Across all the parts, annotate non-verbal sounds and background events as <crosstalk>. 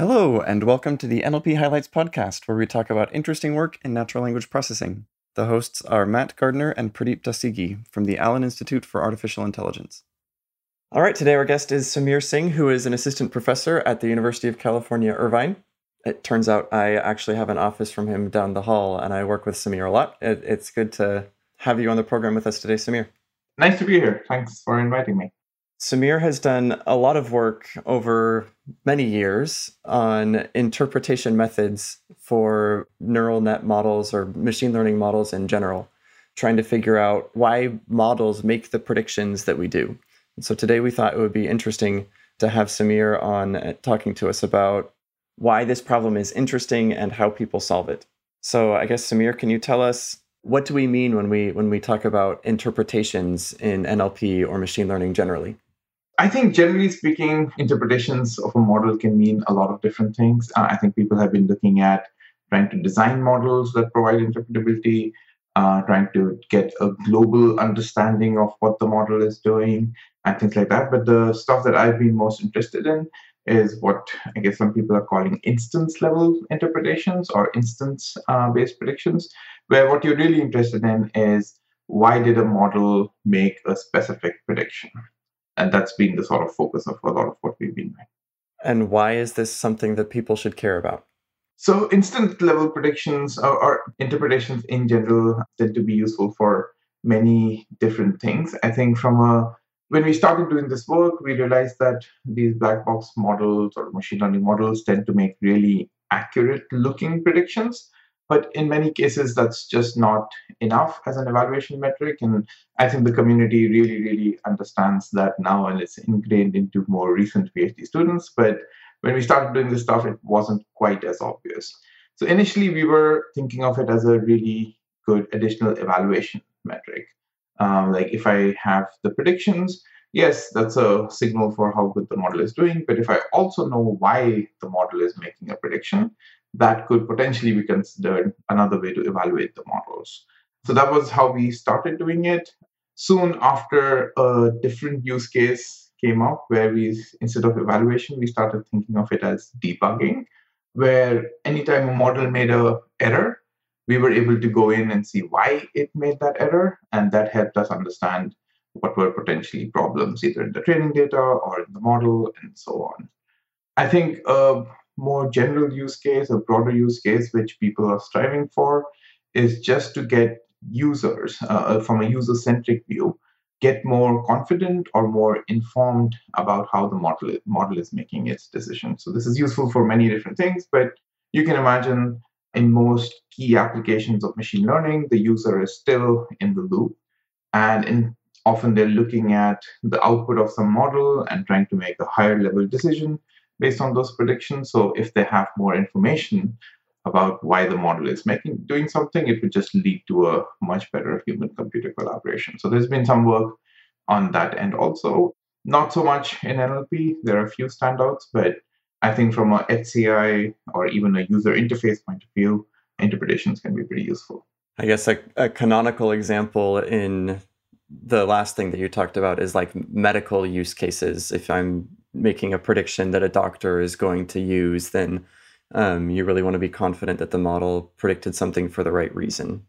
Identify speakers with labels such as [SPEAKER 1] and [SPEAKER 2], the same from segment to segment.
[SPEAKER 1] Hello, and welcome to the NLP Highlights podcast, where we talk about interesting work in natural language processing. The hosts are Matt Gardner and Pradeep Dasigi from the Allen Institute for Artificial Intelligence. All right, today our guest is Sameer Singh, who is an assistant professor at the University of California, Irvine. It turns out I actually have an office from him down the hall, and I work with Sameer a lot. It, it's good to have you on the program with us today, Sameer.
[SPEAKER 2] Nice to be here. Thanks for inviting me.
[SPEAKER 1] Sameer has done a lot of work over many years on interpretation methods for neural net models or machine learning models in general, trying to figure out why models make the predictions that we do. And so today we thought it would be interesting to have Sameer on uh, talking to us about why this problem is interesting and how people solve it. So I guess Sameer, can you tell us what do we mean when we when we talk about interpretations in NLP or machine learning generally?
[SPEAKER 2] I think generally speaking, interpretations of a model can mean a lot of different things. Uh, I think people have been looking at trying to design models that provide interpretability, uh, trying to get a global understanding of what the model is doing, and things like that. But the stuff that I've been most interested in is what I guess some people are calling instance level interpretations or instance uh, based predictions, where what you're really interested in is why did a model make a specific prediction? And that's been the sort of focus of a lot of what we've been doing.
[SPEAKER 1] And why is this something that people should care about?
[SPEAKER 2] So, instant level predictions or, or, interpretations in general tend to be useful for many different things. I think from a when we started doing this work, we realized that these black box models or machine learning models tend to make really accurate looking predictions. But in many cases, that's just not enough as an evaluation metric. And I think the community really, really understands that now, and it's ingrained into more recent PhD students. But when we started doing this stuff, it wasn't quite as obvious. So initially, we were thinking of it as a really good additional evaluation metric. Um, like if I have the predictions, yes, that's a signal for how good the model is doing. But if I also know why the model is making a prediction, that could potentially be considered another way to evaluate the models. So that was how we started doing it. Soon after, a different use case came up where we, instead of evaluation, we started thinking of it as debugging, where anytime a model made a error, we were able to go in and see why it made that error, and that helped us understand what were potentially problems either in the training data or in the model and so on. I think uh, more general use case, a broader use case, which people are striving for, is just to get users uh, uh from a user centric view get more confident or more informed about how the model, model is making its decisions. So, this is useful for many different things, but you can imagine in most key applications of machine learning, the user is still in the loop. And in, often they're looking at the output of some model and trying to make a higher level decision based on those predictions. So if they have more information about why the model is making doing something, it would just lead to a much better human computer collaboration. So there's been some work on that end also. Not so much in NLP. There are a few standouts, but I think from a HCI or even a user interface point of view, interpretations can be pretty useful.
[SPEAKER 1] I guess a, a canonical example in the last thing that you talked about is like medical use cases. If I'm making a prediction that a doctor is going to use, then um, you really want to be confident that the model predicted something for the right reason.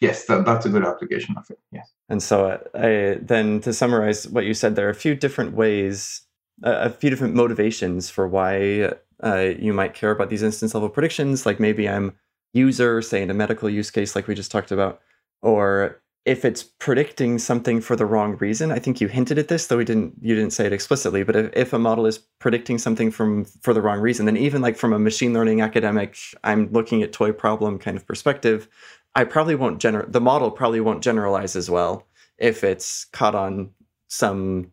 [SPEAKER 2] Yes, that, that's a good application of it. Yes.
[SPEAKER 1] And so, uh, I, then to summarize what you said, there are a few different ways, uh, a few different motivations for why uh, you might care about these instance level predictions. Like maybe I'm user, say in a medical use case, like we just talked about, or if it's predicting something for the wrong reason, I think you hinted at this, though we didn't you didn't say it explicitly, but if, if a model is predicting something from for the wrong reason, then even like from a machine learning academic, I'm looking at toy problem kind of perspective, I probably won't gener the model probably won't generalize as well if it's caught on some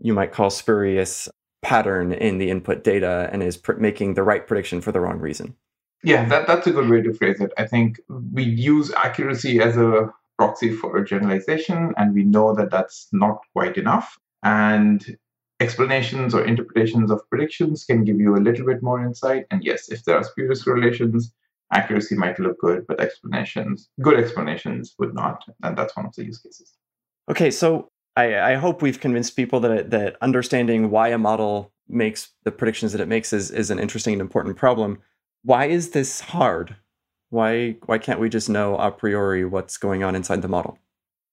[SPEAKER 1] you might call spurious pattern in the input data and is pr- making the right prediction for the wrong reason.
[SPEAKER 2] Yeah, that, that's a good way to phrase it. I think we use accuracy as a proxy for generalization, and we know that that's not quite enough. And explanations or interpretations of predictions can give you a little bit more insight. And yes, if there are spurious correlations, accuracy might look good, but explanations, good explanations would not. And that's one of the use cases.
[SPEAKER 1] Okay, so I, I hope we've convinced people that that understanding why a model makes the predictions that it makes is, is an interesting and important problem. Why is this hard? Why why can't we just know a priori what's going on inside the model?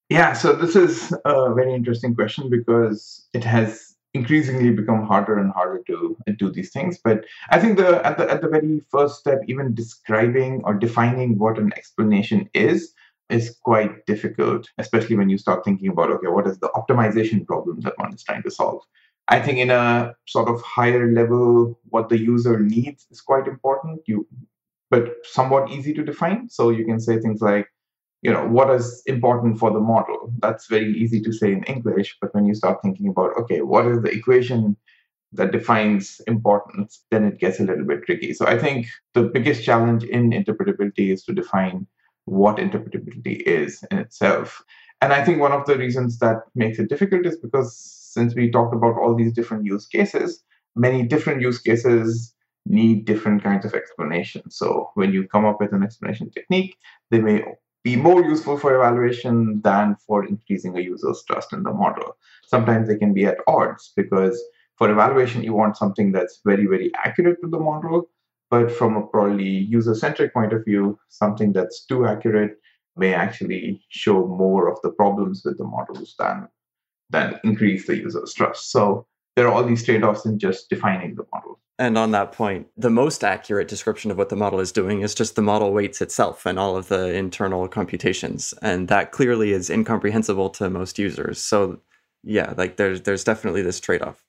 [SPEAKER 2] Yeah, so this is a very interesting question because it has increasingly become harder and harder to do these things. But I think the at the at the very first step, even describing or defining what an explanation is is quite difficult, especially when you start thinking about okay, what is the optimization problem that one is trying to solve? I think in a sort of higher level, what the user needs is quite important. You but somewhat easy to define. So you can say things like, you know, what is important for the model? That's very easy to say in English, but when you start thinking about, okay, what is the equation that defines importance, then it gets a little bit tricky. So I think the biggest challenge in interpretability is to define what interpretability is in itself. And I think one of the reasons that makes it difficult is because since we talked about all these different use cases, many different use cases need different kinds of explanations. So when you come up with an explanation technique, they may be more useful for evaluation than for increasing a user's trust in the model. Sometimes they can be at odds because for evaluation, you want something that's very, very accurate to the model. But from a probably user centric point of view, something that's too accurate may actually show more of the problems with the models than, than increase the user's trust. So there are all these trade offs in just defining the model.
[SPEAKER 1] And on that point, the most accurate description of what the model is doing is just the model weights itself and all of the internal computations. And that clearly is incomprehensible to most users. So yeah, like there's there's definitely this trade-off.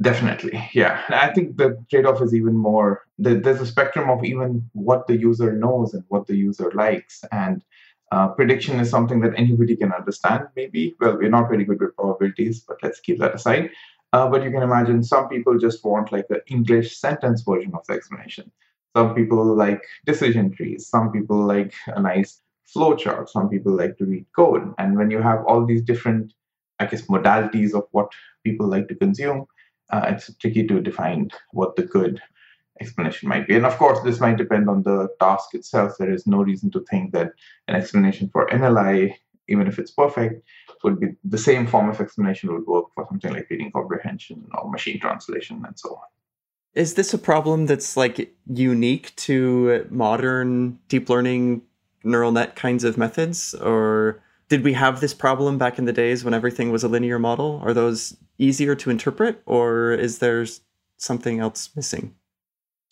[SPEAKER 2] Definitely. Yeah. I think the trade-off is even more there's a spectrum of even what the user knows and what the user likes. And uh, prediction is something that anybody can understand, maybe. Well, we're not very good with probabilities, but let's keep that aside. Uh, but you can imagine some people just want like an English sentence version of the explanation. Some people like decision trees. Some people like a nice flowchart. Some people like to read code. And when you have all these different, I guess, modalities of what people like to consume, uh, it's tricky to define what the good explanation might be. And of course, this might depend on the task itself. There is no reason to think that an explanation for NLI, even if it's perfect, would be the same form of explanation would work for something like reading comprehension or machine translation and so on.
[SPEAKER 1] Is this a problem that's like unique to modern deep learning neural net kinds of methods or did we have this problem back in the days when everything was a linear model? Are those easier to interpret or is there something else missing?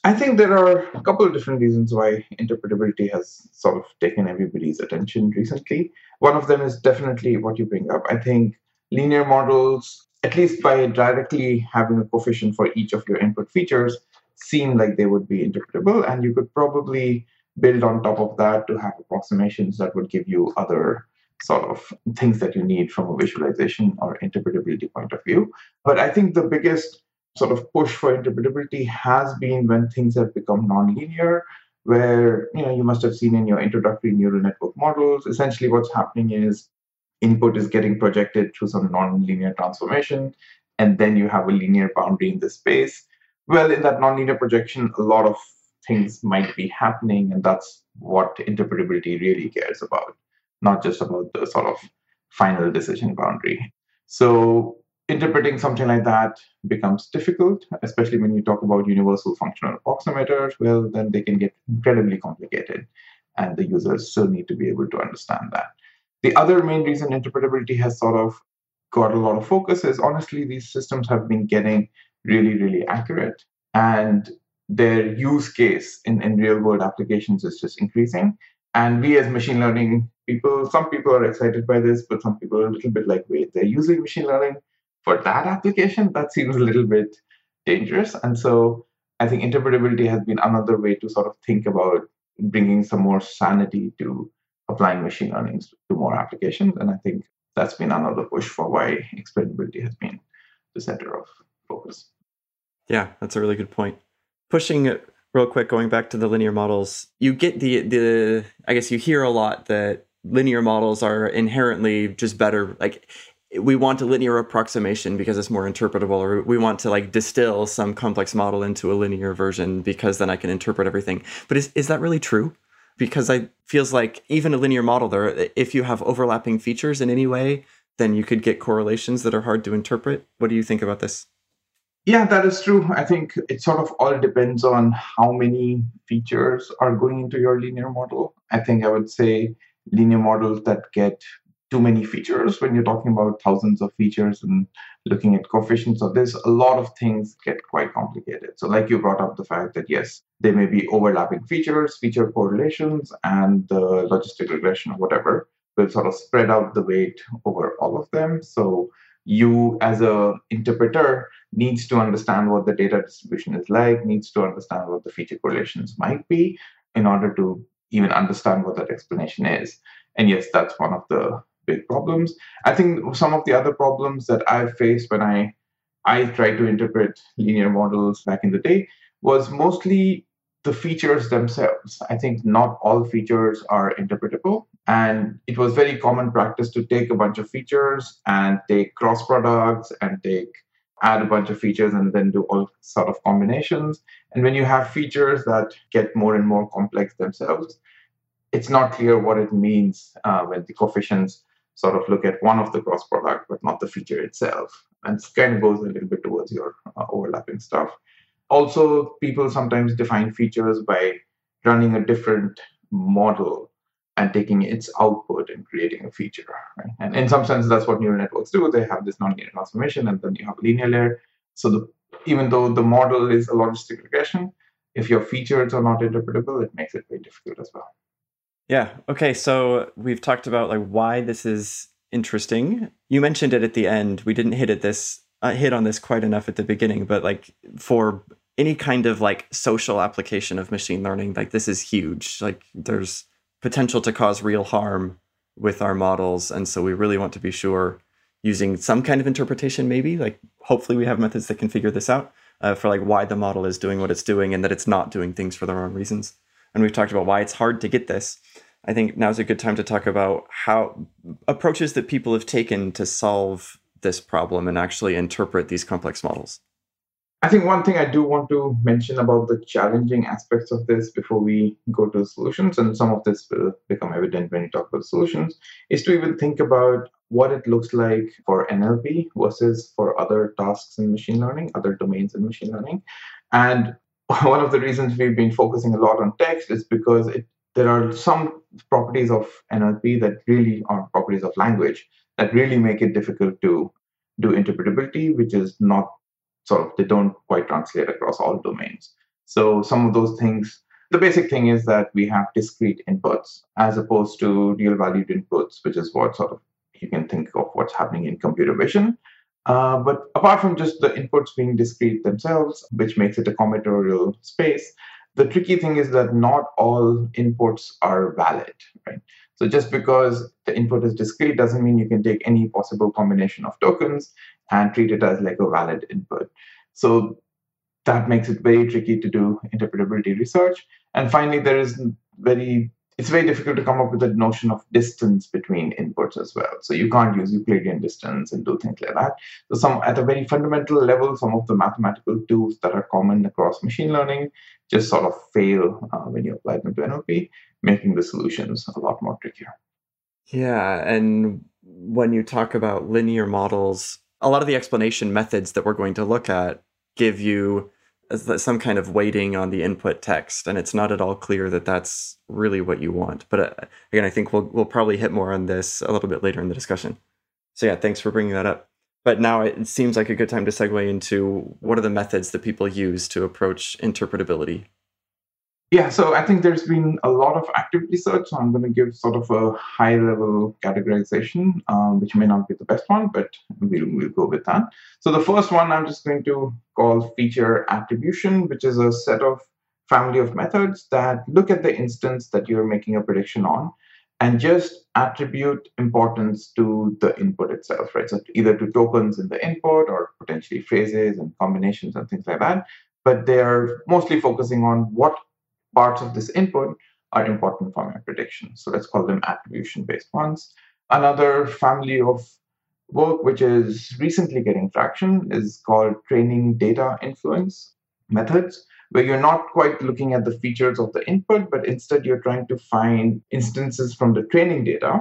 [SPEAKER 2] I think there are a couple of different reasons why interpretability has sort of taken everybody's attention recently. One of them is definitely what you bring up. I think linear models, at least by directly having a coefficient for each of your input features, seem like they would be interpretable. And you could probably build on top of that to have approximations that would give you other sort of things that you need from a visualization or interpretability point of view. But I think the biggest sort of push for interpretability has been when things have become nonlinear where you know you must have seen in your introductory neural network models essentially what's happening is input is getting projected through some nonlinear transformation and then you have a linear boundary in the space. Well in that nonlinear projection a lot of things might be happening and that's what interpretability really cares about not just about the sort of final decision boundary. So interpreting something like that becomes difficult, especially when you talk about universal functional approximators. Well, then they can get incredibly complicated, and the users still need to be able to understand that. The other main reason interpretability has sort of got a lot of focus is honestly, these systems have been getting really, really accurate, and their use case in, in real world applications is just increasing. And we, as machine learning people, some people are excited by this, but some people are a little bit like, wait, they're using machine learning for that application, that seems a little bit dangerous. And so I think interpretability has been another way to sort of think about bringing some more sanity to applying machine learning to more applications. And I think that's been another push for why explainability has been the center of focus.
[SPEAKER 1] Yeah, that's a really good point. Pushing it real quick, going back to the linear models, you get the the I guess you hear a lot that linear models are inherently just better. Like we want a linear approximation because it's more interpretable or we want to like distill some complex model into a linear version because then i can interpret everything but is, is that really true because i feels like even a linear model there if you have overlapping features in any way then you could get correlations that are hard to interpret. What do you think about this?
[SPEAKER 2] Yeah, that is true. I think it sort of all depends on how many features are going into your linear model. I think I would say linear models that get too many features when you're talking about thousands of features and looking at coefficients of this, a lot of things get quite complicated. So, like you brought up the fact that yes, there may be overlapping features, feature correlations, and the logistic regression or whatever will sort of spread out the weight over all of them. So, you as a interpreter needs to understand what the data distribution is like, needs to understand what the feature correlations might be in order to even understand what that explanation is. And yes, that's one of the problems. I think some of the other problems that I've faced when I I tried to interpret linear models back in the day was mostly the features themselves. I think not all features are interpretable. And it was very common practice to take a bunch of features and take cross products and take add a bunch of features and then do all sort of combinations. And when you have features that get more and more complex themselves, it's not clear what it means uh, when the coefficients sort of look at one of the cross product, but not the feature itself. And it kind of goes a little bit towards your uh, overlapping stuff. Also, people sometimes define features by running a different model and taking its output and creating a feature. Right? And in some sense, that's what neural networks do. They have this nonlinear transformation, and then you have a linear layer. So the, even though the model is a logistic regression, if your features are not interpretable, it makes it very difficult as well.
[SPEAKER 1] Yeah. Okay. So we've talked about like why this is interesting. You mentioned it at the end. We didn't hit at this uh, hit on this quite enough at the beginning, but like for any kind of like social application of machine learning, like this is huge. Like there's potential to cause real harm with our models, and so we really want to be sure using some kind of interpretation, maybe like hopefully we have methods that can figure this out uh, for like why the model is doing what it's doing and that it's not doing things for the wrong reasons and we've talked about why it's hard to get this. I think now's a good time to talk about how approaches that people have taken to solve this problem and actually interpret these complex models.
[SPEAKER 2] I think one thing I do want to mention about the challenging aspects of this before we go to solutions, and some of this will become evident when you talk about solutions, is to even think about what it looks like for NLP versus for other tasks in machine learning, other domains in machine learning. And <laughs> one of the reasons we've been focusing a lot on text is because it, there are some properties of NLP that really are properties of language that really make it difficult to do interpretability, which is not sort of, they don't quite translate across all domains. So some of those things, the basic thing is that we have discrete inputs as opposed to real valued inputs, which is what sort of you can think of what's happening in computer vision. Uh, but apart from just the inputs being discrete themselves, which makes it a combinatorial space, the tricky thing is that not all inputs are valid, right? So just because the input is discrete doesn't mean you can take any possible combination of tokens and treat it as like a valid input. So that makes it very tricky to do interpretability research. And finally, there is very it's very difficult to come up with a notion of distance between inputs as well. So you can't use Euclidean distance and do things like that. So some at a very fundamental level, some of the mathematical tools that are common across machine learning just sort of fail uh, when you apply them to NLP, making the solutions a lot more trickier.
[SPEAKER 1] Yeah, and when you talk about linear models, a lot of the explanation methods that we're going to look at give you some kind of weighting on the input text, and it's not at all clear that that's really what you want. But uh, again, I think we'll we'll probably hit more on this a little bit later in the discussion. So yeah, thanks for bringing that up. But now it seems like a good time to segue into what are the methods that people use to approach interpretability
[SPEAKER 2] yeah, so I think there's been a lot of active research. So I'm going to give sort of a high level categorization, um, which may not be the best one, but we'll, we'll go with that. So the first one I'm just going to call feature attribution, which is a set of family of methods that look at the instance that you're making a prediction on and just attribute importance to the input itself, right? So either to tokens in the input or potentially phrases and combinations and things like that. But they are mostly focusing on what parts of this input are important for my prediction. So let's call them attribution based ones. Another family of work which is recently getting traction is called training data influence methods, where you're not quite looking at the features of the input, but instead you're trying to find instances from the training data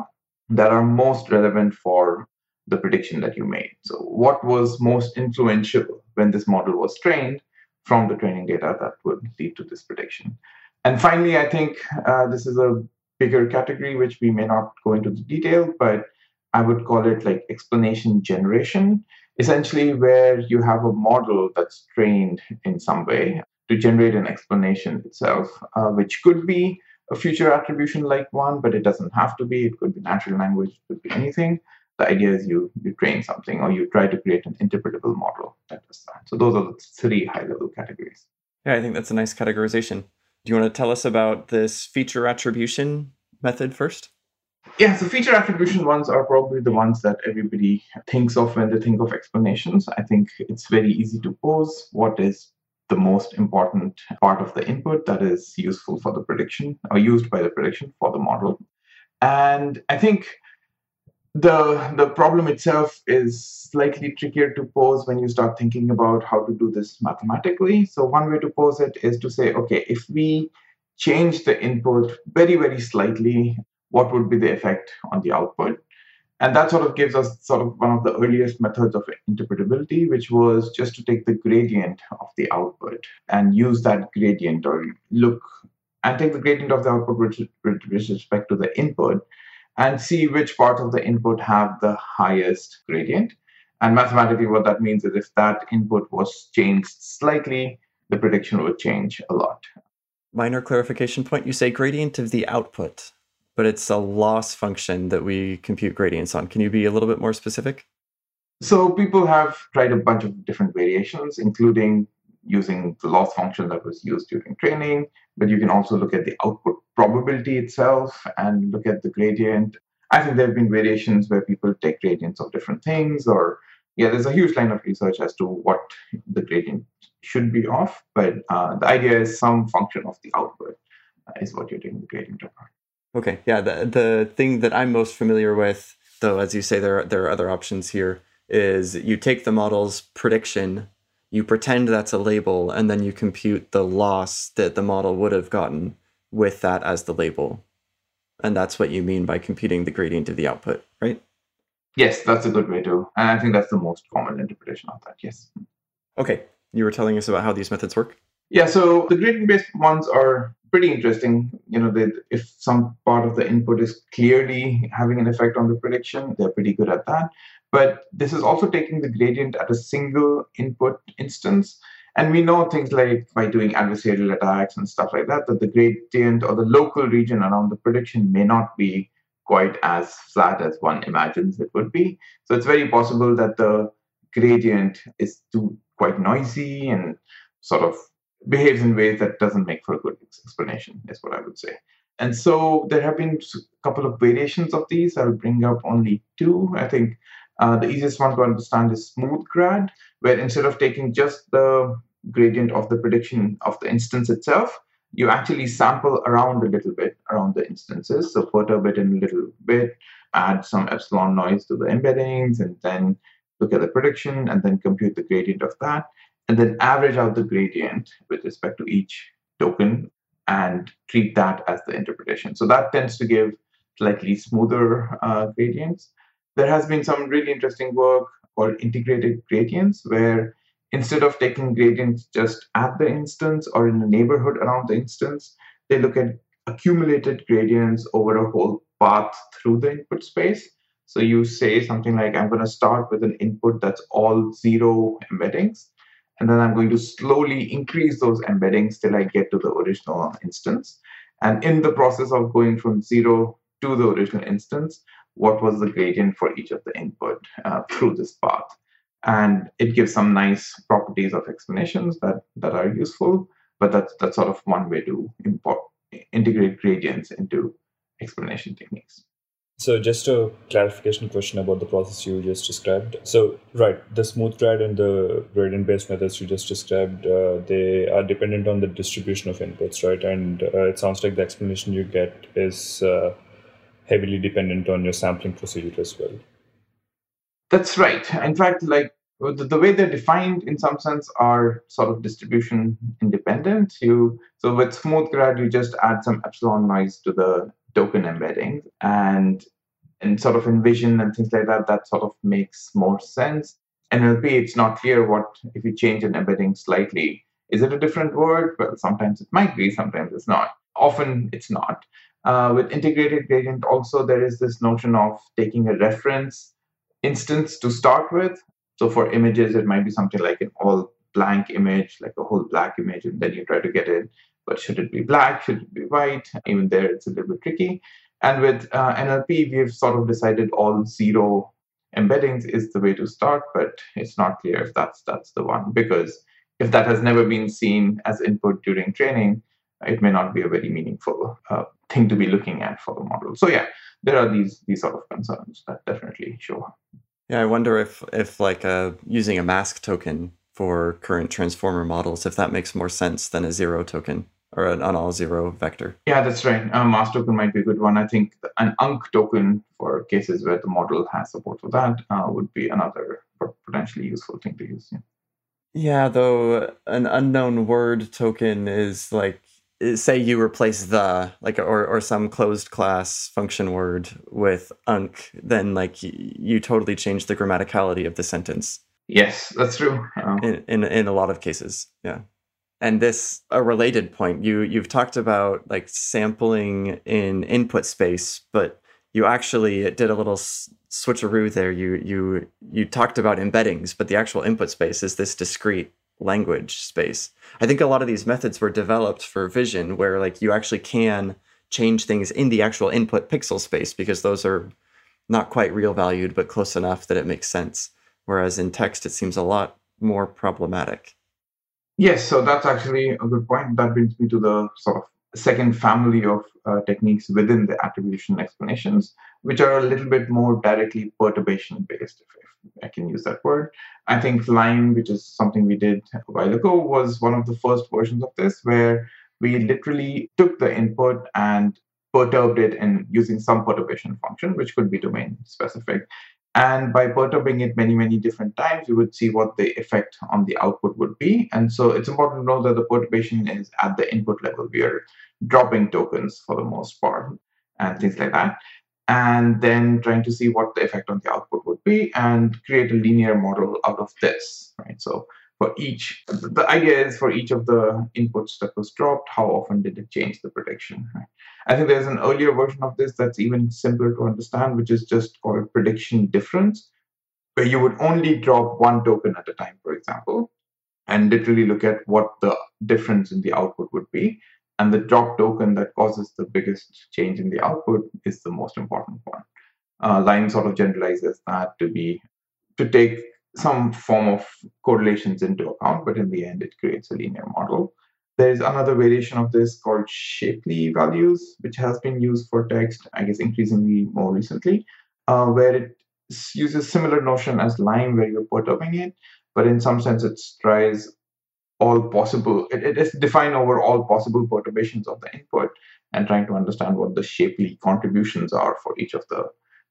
[SPEAKER 2] that are most relevant for the prediction that you made. So, what was most influential when this model was trained from the training data that would lead to this prediction? And finally, I think uh, this is a bigger category, which we may not go into the detail, but I would call it like explanation generation, essentially, where you have a model that's trained in some way to generate an explanation itself, uh, which could be a feature attribution like one, but it doesn't have to be. It could be natural language, it could be anything. The idea is you you train something or you try to create an interpretable model that does that. So those are the three high level categories.
[SPEAKER 1] Yeah, I think that's a nice categorization. Do you want to tell us about this feature attribution method first?
[SPEAKER 2] Yeah, so feature attribution ones are probably the ones that everybody thinks of when they think of explanations. I think it's very easy to pose what is the most important part of the input that is useful for the prediction or used by the prediction for the model. And I think the the problem itself is slightly trickier to pose when you start thinking about how to do this mathematically. So one way to pose it is to say, okay, if we change the input very, very slightly, what would be the effect on the output? And that sort of gives us sort of one of the earliest methods of interpretability, which was just to take the gradient of the output and use that gradient or look and take the gradient of the output with, with respect to the input and see which part of the input have the highest gradient. And mathematically, what that means is if that input was changed slightly, the prediction would change a lot.
[SPEAKER 1] Minor clarification point you say gradient of the output but it's a loss function that we compute gradients on. Can you be a little bit more specific?
[SPEAKER 2] So people have tried a bunch of different variations, including using the loss function that was used during training, but you can also look at the output probability itself and look at the gradient. I think there have been variations where people take gradients of different things, or yeah, there's a huge line of research as to what the gradient should be of, but uh, the idea is some function of the output is what you're taking the gradient of.
[SPEAKER 1] Okay, yeah. The the thing that I'm most familiar with, though, as you say, there are, there are other options here. Is you take the model's prediction, you pretend that's a label, and then you compute the loss that the model would have gotten with that as the label, and that's what you mean by computing the gradient of the output, right?
[SPEAKER 2] Yes, that's a good way to, and I think that's the most common interpretation of that. Yes.
[SPEAKER 1] Okay, you were telling us about how these methods work.
[SPEAKER 2] Yeah, so the gradient-based ones are pretty interesting. You know, that if some part of the input is clearly having an effect on the prediction, they're pretty good at that. But this is also taking the gradient at a single input instance. And we know things like by doing adversarial attacks and stuff like that, that the gradient or the local region around the prediction may not be quite as flat as one imagines it would be. So it's very possible that the gradient is too quite noisy and sort of behaves in ways that doesn't make for a good explanation, is what I would say. And so there have been a couple of variations of these. I'll bring up only two. I think uh, the easiest one to understand is smooth grad, where instead of taking just the gradient of the prediction of the instance itself, you actually sample around a little bit around the instances. So perturb it in a little bit, add some epsilon noise to the embeddings, and then look at the prediction and then compute the gradient of that and then average out the gradient with respect to each token and treat that as the interpretation. So that tends to give slightly smoother uh, gradients. There has been some really interesting work called integrated gradients, where instead of taking gradients just at the instance or in the neighborhood around the instance, they look at accumulated gradients over a whole path through the input space. So you say something like, I'm going to start with an input that's all zero embeddings and then I'm going to slowly increase those embeddings till I get to the original instance. And in the process of going from zero to the original instance, what was the gradient for each of the input uh, through this path? And it gives some nice properties of explanations that, that are useful, but that's, that's sort of one way to import, integrate gradients into explanation techniques.
[SPEAKER 3] So just a clarification question about the process you just described. So right, the smooth grad and the gradient-based methods you just described, uh, they are dependent on the distribution of inputs, right? And uh, it sounds like the explanation you get is uh, heavily dependent on your sampling procedure as well.
[SPEAKER 2] That's right. In fact, like the, way they're defined in some sense are sort of distribution independent. You so with smooth grad, you just add some epsilon noise to the token embedding. And and sort of envision and things like that, that sort of makes more sense. NLP, it's not clear what if you change an embedding slightly. Is it a different word? Well, sometimes it might be, sometimes it's not. Often it's not. Uh, with integrated gradient, also there is this notion of taking a reference instance to start with. So for images, it might be something like an all blank image, like a whole black image, and then you try to get it. But should it be black? Should it be white? Even there, it's a little bit tricky. And with uh, NLP, we've sort of decided all zero embeddings is the way to start, but it's not clear if that's that's the one because if that has never been seen as input during training, it may not be a very meaningful uh, thing to be looking at for the model. So yeah, there are these these sort of concerns that definitely show up.
[SPEAKER 1] Yeah, I wonder if if like uh, using a mask token for current transformer models, if that makes more sense than a zero token or an, an all zero vector.
[SPEAKER 2] Yeah, that's right. A mask token might be a good one. I think an UNK token for cases where the model has support for that uh, would be another potentially useful thing to use. Yeah.
[SPEAKER 1] yeah, though an unknown word token is like say you replace the like or or some closed class function word with UNK then like you totally change the grammaticality of the sentence.
[SPEAKER 2] Yes that's true.
[SPEAKER 1] In, in in a lot of cases yeah. And this a related point you you've talked about like sampling in input space but you actually did a little switcheroo there. You you you talked about embeddings but the actual input space is this discrete language space. I think a lot of these methods were developed for vision where like you actually can change things in the actual input pixel space because those are not quite real valued but close enough that it makes sense. Whereas in text it seems a lot more problematic.
[SPEAKER 2] Yes, so that's actually a good point. That brings me to the sort of second family of uh, techniques within the attribution explanations, which are a little bit more directly perturbation based, if I can use that word. I think LIME, which is something we did a while ago, was one of the first versions of this, where we literally took the input and perturbed it in using some perturbation function, which could be domain specific. And by perturbing it many, many different times, you would see what the effect on the output would be. And so it's important to know that the perturbation is at the input level. We are dropping tokens for the most part and things like that. And then trying to see what the effect on the output would be and create a linear model out of this, right? So for each, the idea is for each of the inputs that was dropped, how often did it change the prediction, right? I think there's an earlier version of this that's even simpler to understand, which is just called prediction difference, where you would only drop one token at a time, for example, and literally look at what the difference in the output would be. And the drop token that causes the biggest change in the output is the most important one. Uh, LIME sort of generalizes that to be to take some form of correlations into account, but in the end, it creates a linear model. There's another variation of this called Shapley values, which has been used for text, I guess, increasingly more recently, uh, where it uses similar notion as LIME, where you're perturbing it, but in some sense, it tries all possible, it, it is defined over all possible perturbations of the input and trying to understand what the Shapley contributions are for each of the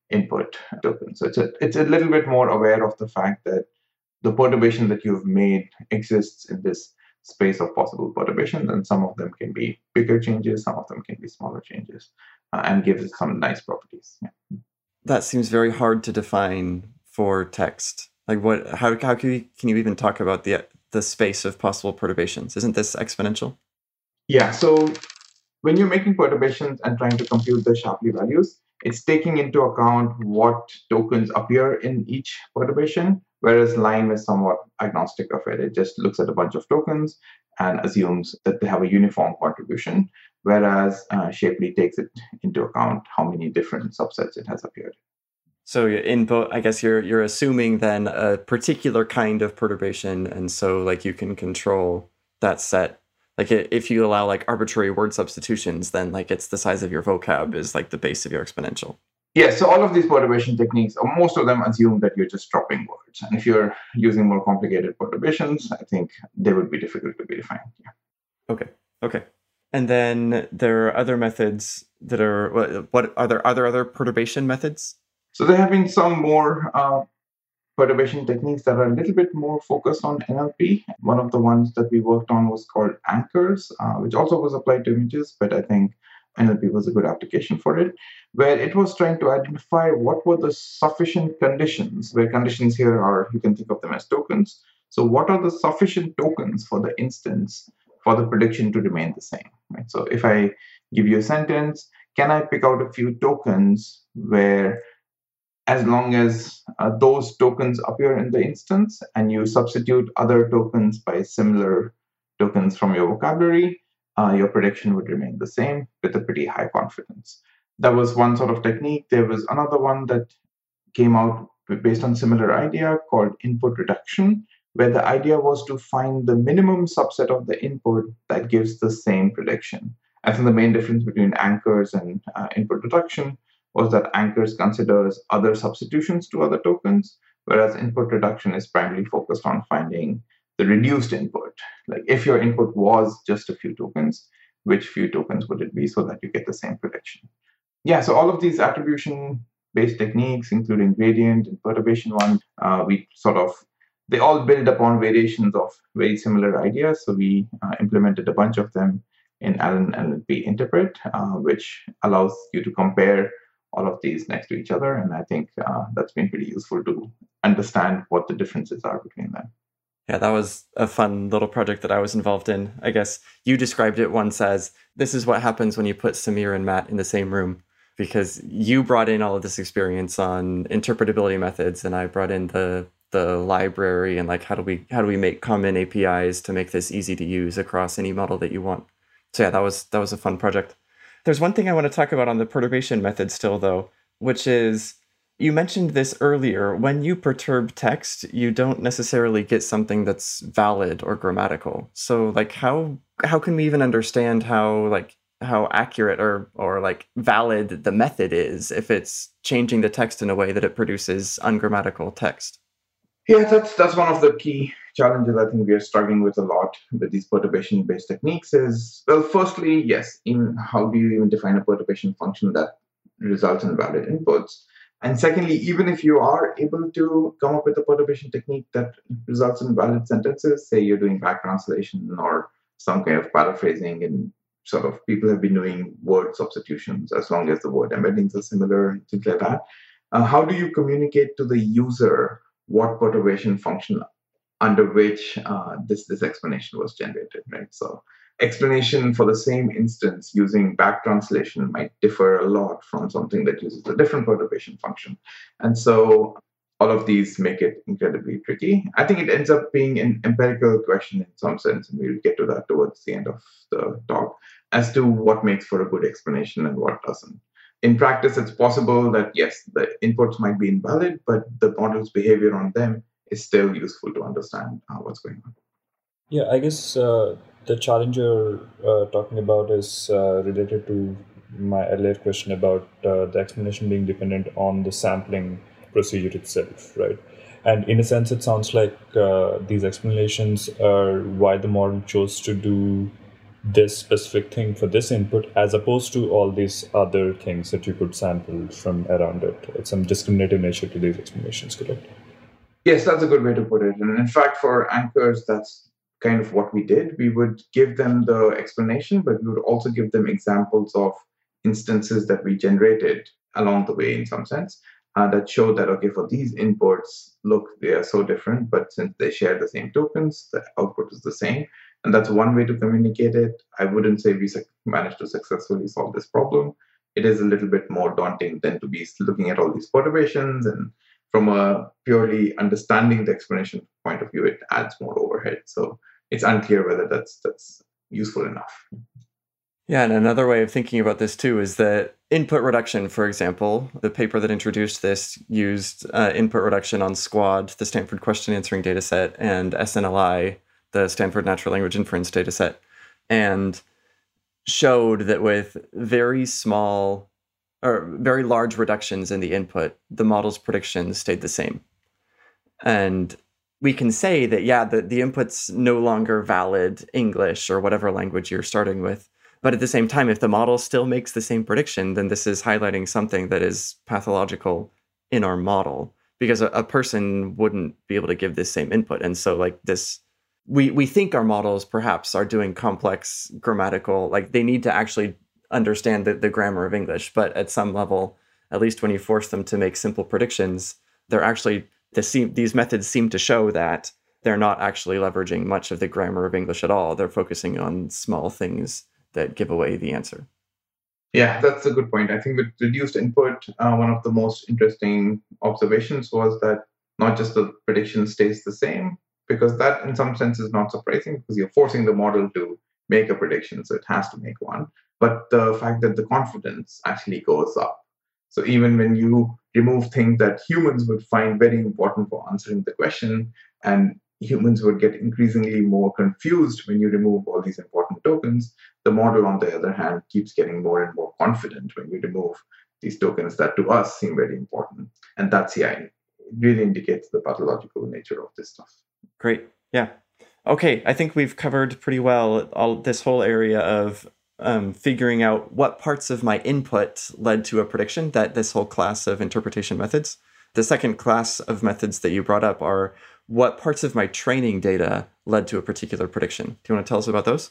[SPEAKER 2] input tokens. So it's a, it's a little bit more aware of the fact that the perturbation that you've made exists in this space of possible perturbations, and some of them can be bigger changes, some of them can be smaller changes, uh, and gives it some nice properties. Yeah.
[SPEAKER 1] That seems very hard to define for text. Like, what? How how can you, can you even talk about the the space of possible perturbations? Isn't this exponential?
[SPEAKER 2] Yeah. So when you're making perturbations and trying to compute the Shapley values, it's taking into account what tokens appear in each perturbation whereas LIME is somewhat agnostic of it. It just looks at a bunch of tokens and assumes that they have a uniform contribution, whereas uh, Shapley takes it into account how many different subsets it has appeared.
[SPEAKER 1] So in both, I guess you're you're assuming then a particular kind of perturbation, and so like you can control that set. Like if you allow like arbitrary word substitutions, then like it's the size of your vocab is like the base of your exponential.
[SPEAKER 2] Yeah, so all of these perturbation techniques, or most of them assume that you're just dropping words. And if you're using more complicated perturbations, I think they would be difficult to be defined. Yeah.
[SPEAKER 1] Okay. Okay. And then there are other methods that are what, what are there are there other perturbation methods?
[SPEAKER 2] So there have been some more uh, perturbation techniques that are a little bit more focused on NLP. One of the ones that we worked on was called anchors, uh, which also was applied to images, but I think NLP was a good application for it, where it was trying to identify what were the sufficient conditions, where conditions here are, you can think of them as tokens. So, what are the sufficient tokens for the instance for the prediction to remain the same? Right? So, if I give you a sentence, can I pick out a few tokens where as long as uh, those tokens appear in the instance and you substitute other tokens by similar tokens from your vocabulary, uh, your prediction would remain the same with a pretty high confidence. That was one sort of technique. There was another one that came out based on similar idea called input reduction, where the idea was to find the minimum subset of the input that gives the same prediction. I think the main difference between anchors and uh, input reduction was that anchors considers other substitutions to other tokens, whereas input reduction is primarily focused on finding the reduced input. Like if your input was just a few tokens, which few tokens would it be so that you get the same prediction? Yeah, so all of these attribution based techniques, including gradient and perturbation one, uh, we sort of they all build upon variations of very similar ideas. So we uh, implemented a bunch of them in AllenNLP Interpret, uh, which allows you to compare all of these next to each other. And I think uh, that's been pretty useful to understand what the differences are between them.
[SPEAKER 1] Yeah, that was a fun little project that I was involved in. I guess you described it once as this is what happens when you put Sameer and Matt in the same room because you brought in all of this experience on interpretability methods and I brought in the the library and like how do we how do we make common APIs to make this easy to use across any model that you want. So yeah, that was that was a fun project. There's one thing I want to talk about on the perturbation method still, though, which is you mentioned this earlier. When you perturb text, you don't necessarily get something that's valid or grammatical. So, like, how how can we even understand how like how accurate or or like valid the method is if it's changing the text in a way that it produces ungrammatical text?
[SPEAKER 2] Yeah, that's that's one of the key challenges I think we are struggling with a lot with these perturbation based techniques is well, firstly, yes, in how do you even define a perturbation function that results in valid inputs? And secondly, even if you are able to come up with a perturbation technique that results in valid sentences, say you're doing back translation or some kind of paraphrasing, and sort of people have been doing word substitutions as long as the word embeddings are similar, things like that. Uh, how do you communicate to the user what perturbation function under which uh, this this explanation was generated, right? So explanation for the same instance using back translation might differ a lot from something that uses a different perturbation function, and so all of these make it incredibly tricky. I think it ends up being an empirical question in some sense, and we'll get to that towards the end of the talk as to what makes for a good explanation and what doesn't in practice, it's possible that yes, the inputs might be invalid, but the model's behavior on them is still useful to understand uh, what's going on.
[SPEAKER 3] Yeah, I guess uh, the challenge you're uh, talking about is uh, related to my earlier question about uh, the explanation being dependent on the sampling procedure itself, right? And in a sense, it sounds like uh, these explanations are why the model chose to do this specific thing for this input as opposed to all these other things that you could sample from around it. It's some discriminative nature to these explanations, correct?
[SPEAKER 2] Yes, that's a good way to put it. And in fact, for anchors, that's kind of what we did. We would give them the explanation, but we would also give them examples of instances that we generated along the way in some sense uh, that show that, okay, for these inputs, look, they are so different, but since they share the same tokens, the output is the same and that's one way to communicate it. I wouldn't say we managed to successfully solve this problem. It is a little bit more daunting than to be looking at all these perturbations. And from a purely understanding the explanation point of view, it adds more overhead. So it's unclear whether that's that's useful enough.
[SPEAKER 1] Yeah, and another way of thinking about this too is that input reduction, for example, the paper that introduced this used uh, input reduction on SQuAD, the Stanford question answering dataset, and SNLI, the Stanford Natural Language Inference dataset, and showed that with very small or very large reductions in the input, the model's predictions stayed the same. And we can say that, yeah, the, the input's no longer valid English or whatever language you're starting with. But at the same time, if the model still makes the same prediction, then this is highlighting something that is pathological in our model because a, a person wouldn't be able to give this same input. And so, like, this we we think our models perhaps are doing complex grammatical like they need to actually understand the, the grammar of English, but at some level, at least when you force them to make simple predictions, they're actually these methods seem to show that they're not actually leveraging much of the grammar of English at all. They're focusing on small things that give away the answer.
[SPEAKER 2] Yeah, that's a good point. I think with reduced input, uh, one of the most interesting observations was that not just the prediction stays the same, because that in some sense is not surprising because you're forcing the model to make a prediction, so it has to make one. But the fact that the confidence actually goes up. So even when you remove things that humans would find very important for answering the question, and humans would get increasingly more confused when you remove all these important tokens. The model, on the other hand, keeps getting more and more confident when you remove these tokens that to us seem very important. And that's, yeah, it really indicates the pathological nature of this stuff.
[SPEAKER 1] Great. Yeah. Okay. I think we've covered pretty well all this whole area of um, figuring out what parts of my input led to a prediction, that this whole class of interpretation methods. The second class of methods that you brought up are what parts of my training data led to a particular prediction. Do you want to tell us about those?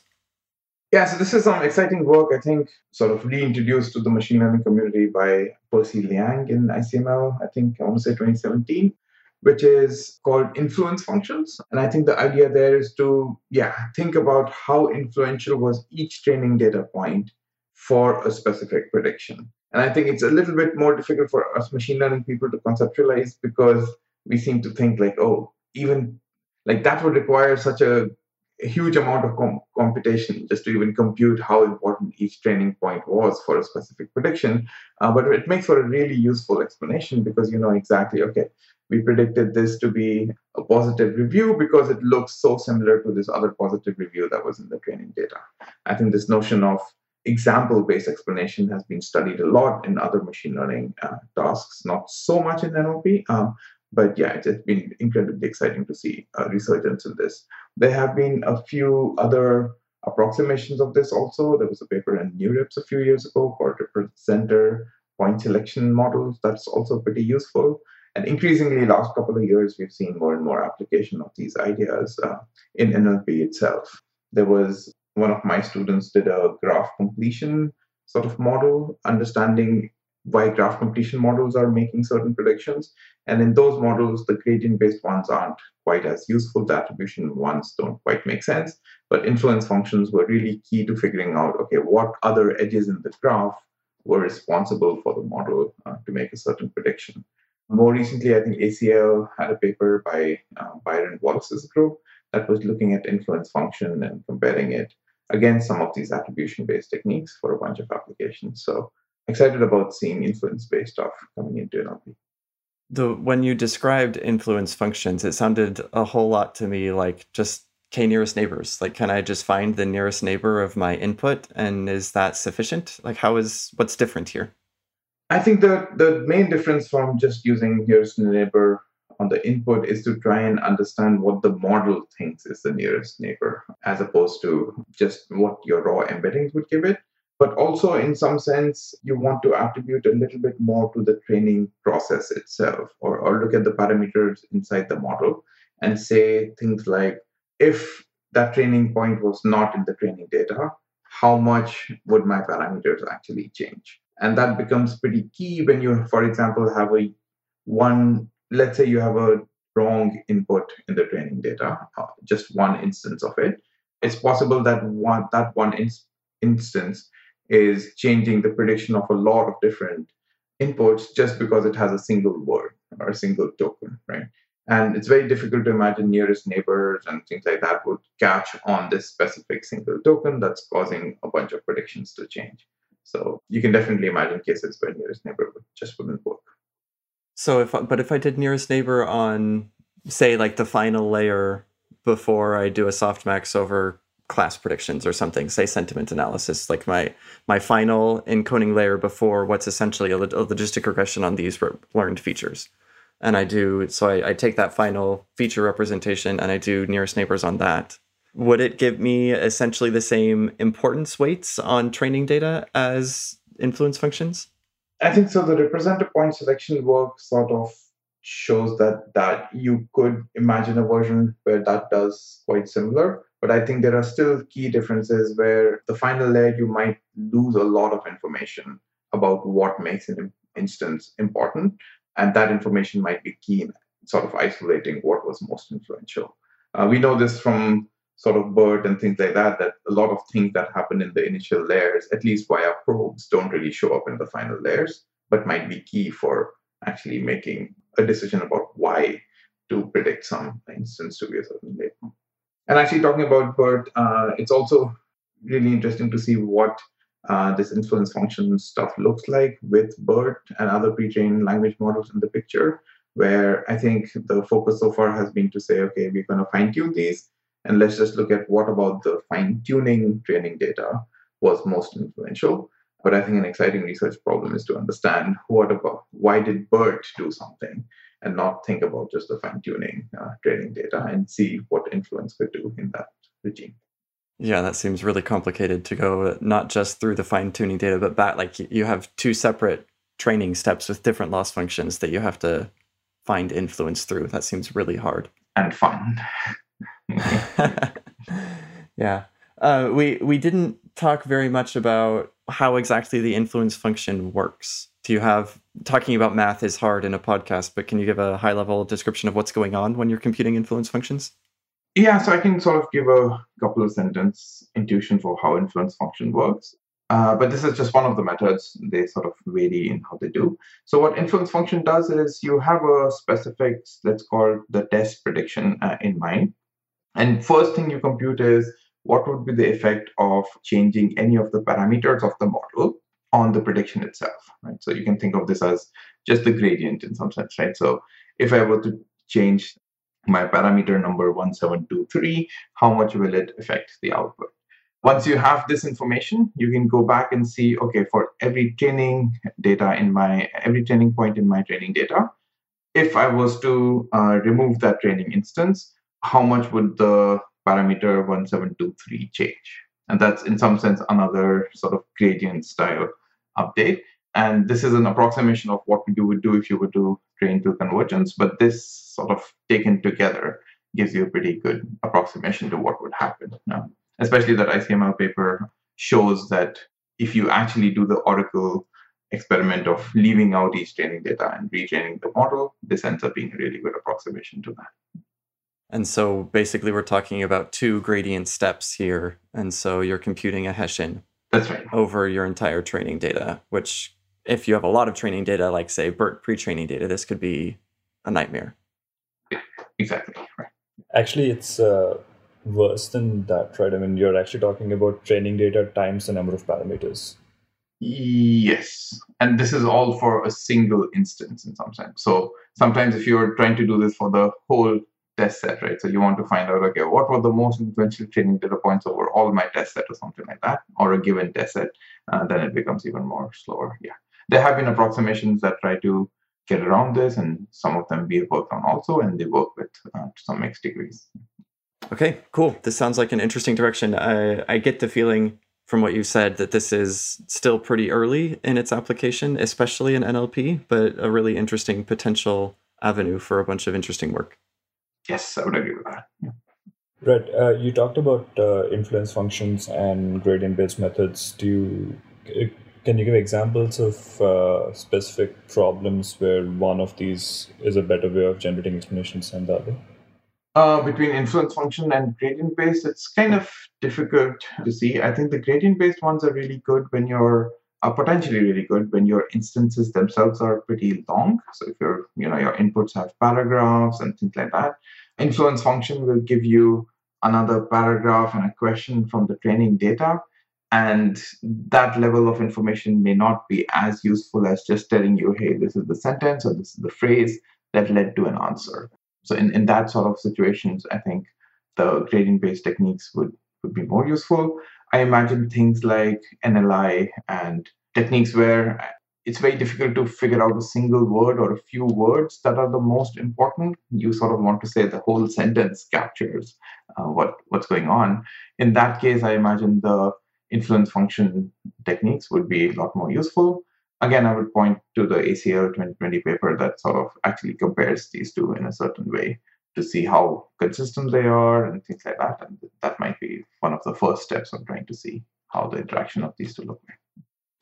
[SPEAKER 2] Yeah, so this is some exciting work, I think, sort of reintroduced to the machine learning community by Percy Liang in ICML, I think I want to say 2017, which is called influence functions. And I think the idea there is to, yeah, think about how influential was each training data point for a specific prediction. And I think it's a little bit more difficult for us machine learning people to conceptualize because we seem to think like, oh, even like that would require such a, a huge amount of com- computation just to even compute how important each training point was for a specific prediction. Uh, but it makes for a really useful explanation because you know exactly, okay, we predicted this to be a positive review because it looks so similar to this other positive review that was in the training data. I think this notion of example based explanation has been studied a lot in other machine learning uh, tasks, not so much in NLP. Um, but yeah, it's been incredibly exciting to see a resurgence in this. There have been a few other approximations of this also. There was a paper in NeurIPS a few years ago called representer point selection models. That's also pretty useful. And increasingly, last couple of years, we've seen more and more application of these ideas uh, in NLP itself. There was one of my students did a graph completion sort of model, understanding why graph completion models are making certain predictions. And in those models, the gradient based ones aren't quite as useful. The attribution ones don't quite make sense. But influence functions were really key to figuring out okay, what other edges in the graph were responsible for the model uh, to make a certain prediction. More recently, I think ACL had a paper by uh, Byron Wallace's group that was looking at influence function and comparing it against some of these attribution based techniques for a bunch of applications. So excited about seeing influence-based stuff coming into NLP.
[SPEAKER 1] The when you described influence functions, it sounded a whole lot to me like just k nearest neighbors. Like, can I just find the nearest neighbor of my input, and is that sufficient? Like, how is what's different here?
[SPEAKER 2] I think the the main difference from just using nearest neighbor on the input is to try and understand what the model thinks is the nearest neighbor, as opposed to just what your raw embeddings would give it. But also in some sense you want to attribute a little bit more to the training process itself or, or look at the parameters inside the model and say things like if that training point was not in the training data how much would my parameters actually change and that becomes pretty key when you for example have a one let's say you have a wrong input in the training data uh, just one instance of it it's possible that one that one in, instance is changing the prediction of a lot of different inputs just because it has a single word or a single token, right? And it's very difficult to imagine nearest neighbors and things like that would catch on this specific single token that's causing a bunch of predictions to change. So you can definitely imagine cases where nearest neighbor just wouldn't work.
[SPEAKER 1] So if but if I did nearest neighbor on say like the final layer before I do a softmax over class predictions or something say sentiment analysis like my my final encoding layer before what's essentially a, logistic regression on these learned features and i do so I, I take that final feature representation and i do nearest neighbors on that would it give me essentially the same importance weights on training data as influence functions
[SPEAKER 2] i think so the representer point selection work sort of shows that that you could imagine a version where that does quite similar. But I think there are still key differences where the final layer you might lose a lot of information about what makes an instance important, and that information might be key in sort of isolating what was most influential. Uh, we know this from sort of BERT and things like that, that a lot of things that happen in the initial layers, at least via probes, don't really show up in the final layers, but might be key for actually making a decision about why to predict some instance to be a certain label. And actually, talking about BERT, uh, it's also really interesting to see what uh, this influence function stuff looks like with BERT and other pre-trained language models in the picture, where I think the focus so far has been to say, okay, we're going to fine tune these, and let's just look at what about the fine tuning training data was most influential. But I think an exciting research problem is to understand what about why did BERT do something and not think about just the fine tuning uh, training data and see what influence could do in that regime.
[SPEAKER 1] Yeah, that seems really complicated to go not just through the fine tuning data, but back like you have two separate training steps with different loss functions that you have to find influence through. That seems really hard
[SPEAKER 2] and fun. <laughs>
[SPEAKER 1] yeah, uh, we we didn't talk very much about how exactly the influence function works. Do you have talking about math is hard in a podcast, but can you give a high level description of what's going on when you're computing influence functions?
[SPEAKER 2] Yeah, so I can sort of give a couple of sentence intuition for how influence function works. Uh, but this is just one of the methods. They sort of vary in how they do. So what influence function does is you have a specific, let's call the test prediction uh, in mind. And first thing you compute is what would be the effect of changing any of the parameters of the model on the prediction itself, right? So you can think of this as just the gradient in some sense, right? So if I were to change my parameter number 1723, how much will it affect the output? Once you have this information, you can go back and see, okay, for every training data in my, every training point in my training data, if I was to uh, remove that training instance, how much would the parameter 1723 change? And that's in some sense another sort of gradient style update. And this is an approximation of what you would do if you were to train to convergence, but this sort of taken together gives you a pretty good approximation to what would happen. Now, especially that ICML paper shows that if you actually do the Oracle experiment of leaving out each training data and retraining the model, this ends up being a really good approximation to that.
[SPEAKER 1] And so basically, we're talking about two gradient steps here. And so you're computing a Hessian.
[SPEAKER 2] That's right.
[SPEAKER 1] Over your entire training data, which, if you have a lot of training data, like say BERT pre training data, this could be a nightmare.
[SPEAKER 2] Yeah, exactly. Right.
[SPEAKER 3] Actually, it's uh, worse than that, right? I mean, you're actually talking about training data times the number of parameters.
[SPEAKER 2] Yes. And this is all for a single instance in some sense. So sometimes if you're trying to do this for the whole test set, right? So you want to find out, okay, what were the most influential training data points over all my test set or something like that, or a given test set, uh, then it becomes even more slower. Yeah. There have been approximations that try to get around this, and some of them we have worked on also, and they work with uh, to some mixed degrees.
[SPEAKER 1] Okay, cool. This sounds like an interesting direction. I, I get the feeling from what you said that this is still pretty early in its application, especially in NLP, but a really interesting potential avenue for a bunch of interesting work
[SPEAKER 2] yes, I would agree with that. Yeah.
[SPEAKER 3] Right. Uh, you talked about uh, influence functions and gradient-based methods. Do you uh, can you give examples of uh, specific problems where one of these is a better way of generating explanations than the other?
[SPEAKER 2] Uh, between influence function and gradient based, it's kind of difficult to see. I think the gradient based ones are really good when you're are potentially really good when your instances themselves are pretty long. So if your you know your inputs have paragraphs and things like that, influence function will give you another paragraph and a question from the training data. And that level of information may not be as useful as just telling you, hey, this is the sentence or this is the phrase that led to an answer. So in, in that sort of situations, I think the gradient based techniques would, would be more useful. I imagine things like NLI and techniques where it's very difficult to figure out a single word or a few words that are the most important. You sort of want to say the whole sentence captures uh, what what's going on. In that case, I imagine the influence function techniques would be a lot more useful. again, I would point to the ACL 2020 paper that sort of actually compares these two in a certain way to see how consistent they are and things like that. And that might be one of the first steps on trying to see how the interaction of these two look like.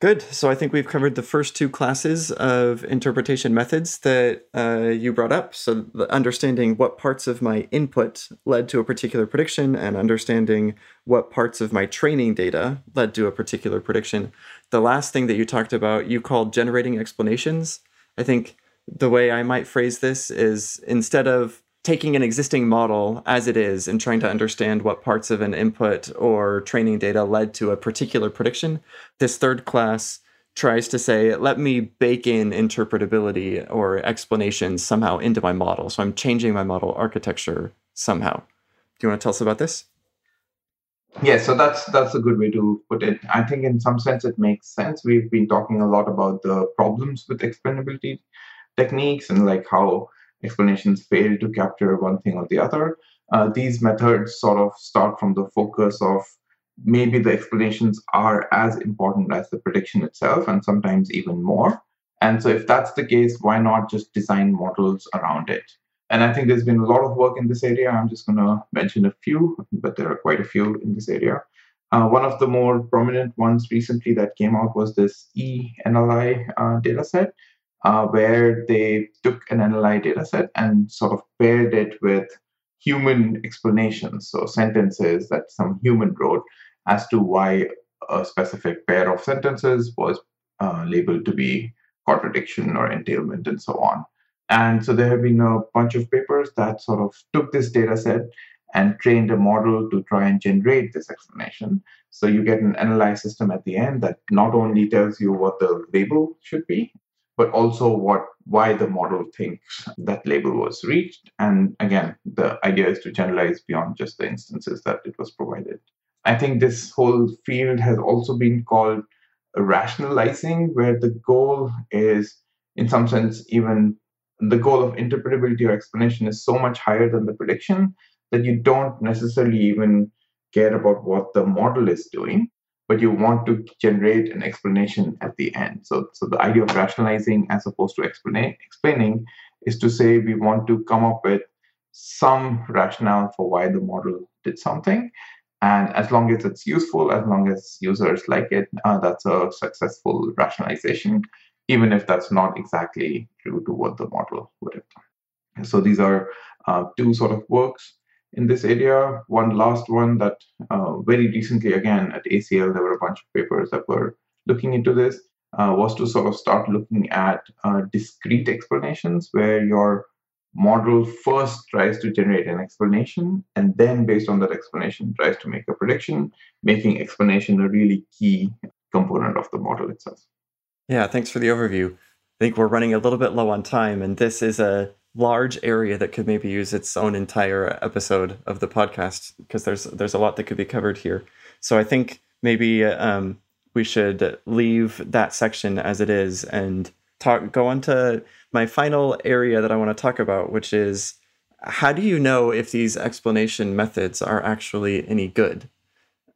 [SPEAKER 1] Good. So I think we've covered the first two classes of interpretation methods that uh, you brought up. So understanding what parts of my input led to a particular prediction and understanding what parts of my training data led to a particular prediction. The last thing that you talked about, you called generating explanations. I think the way I might phrase this is instead of taking an existing model as it is and trying to understand what parts of an input or training data led to a particular prediction, this third class tries to say, let me bake in interpretability or explanations somehow into my model. So I'm changing my model architecture somehow. Do you want to tell us about this?
[SPEAKER 2] Yeah, so that's that's a good way to put it. I think in some sense it makes sense. We've been talking a lot about the problems with explainability techniques and like how explanations fail to capture one thing or the other. Uh, these methods sort of start from the focus of maybe the explanations are as important as the prediction itself, and sometimes even more. And so, if that's the case, why not just design models around it? And I think there's been a lot of work in this area. I'm just going to mention a few, but there are quite a few in this area. Uh, one of the more prominent ones recently that came out was this eNLI uh, dataset, uh, where they took an NLI dataset and sort of paired it with human explanations, so sentences that some human wrote as to why a specific pair of sentences was uh, labeled to be contradiction or entailment and so on. And so there have been a bunch of papers that sort of took this data set and trained a model to try and generate this explanation. So you get an NLI system at the end that not only tells you what the label should be, but also what why the model thinks that label was reached. And again, the idea is to generalize beyond just the instances that it was provided. I think this whole field has also been called rationalizing, where the goal is, in some sense, even the goal of interpretability or explanation is so much higher than the prediction that you don't necessarily even care about what the model is doing but you want to generate an explanation at the end. So, so the idea of rationalizing as opposed to explain, explaining is to say we want to come up with some rationale for why the model did something. And as long as it's useful, as long as users like it, uh, that's a successful rationalization, even if that's not exactly true to what the model would have done. So these are uh, two sort of works in this area. One last one that uh, very recently, again at ACL, there were a bunch of papers that were looking into this, uh, was to sort of start looking at uh, discrete explanations where your model first tries to generate an explanation and then based on that explanation tries to make a prediction, making explanation a really key component of the model itself.
[SPEAKER 1] Yeah, thanks for the overview. I think we're running a little bit low on time, and this is a large area that could maybe use its own entire episode of the podcast because there's there's a lot that could be covered here. So I think maybe um, we should leave that section as it is and talk go on to my final area that I want to talk about, which is how do you know if these explanation methods are actually any good?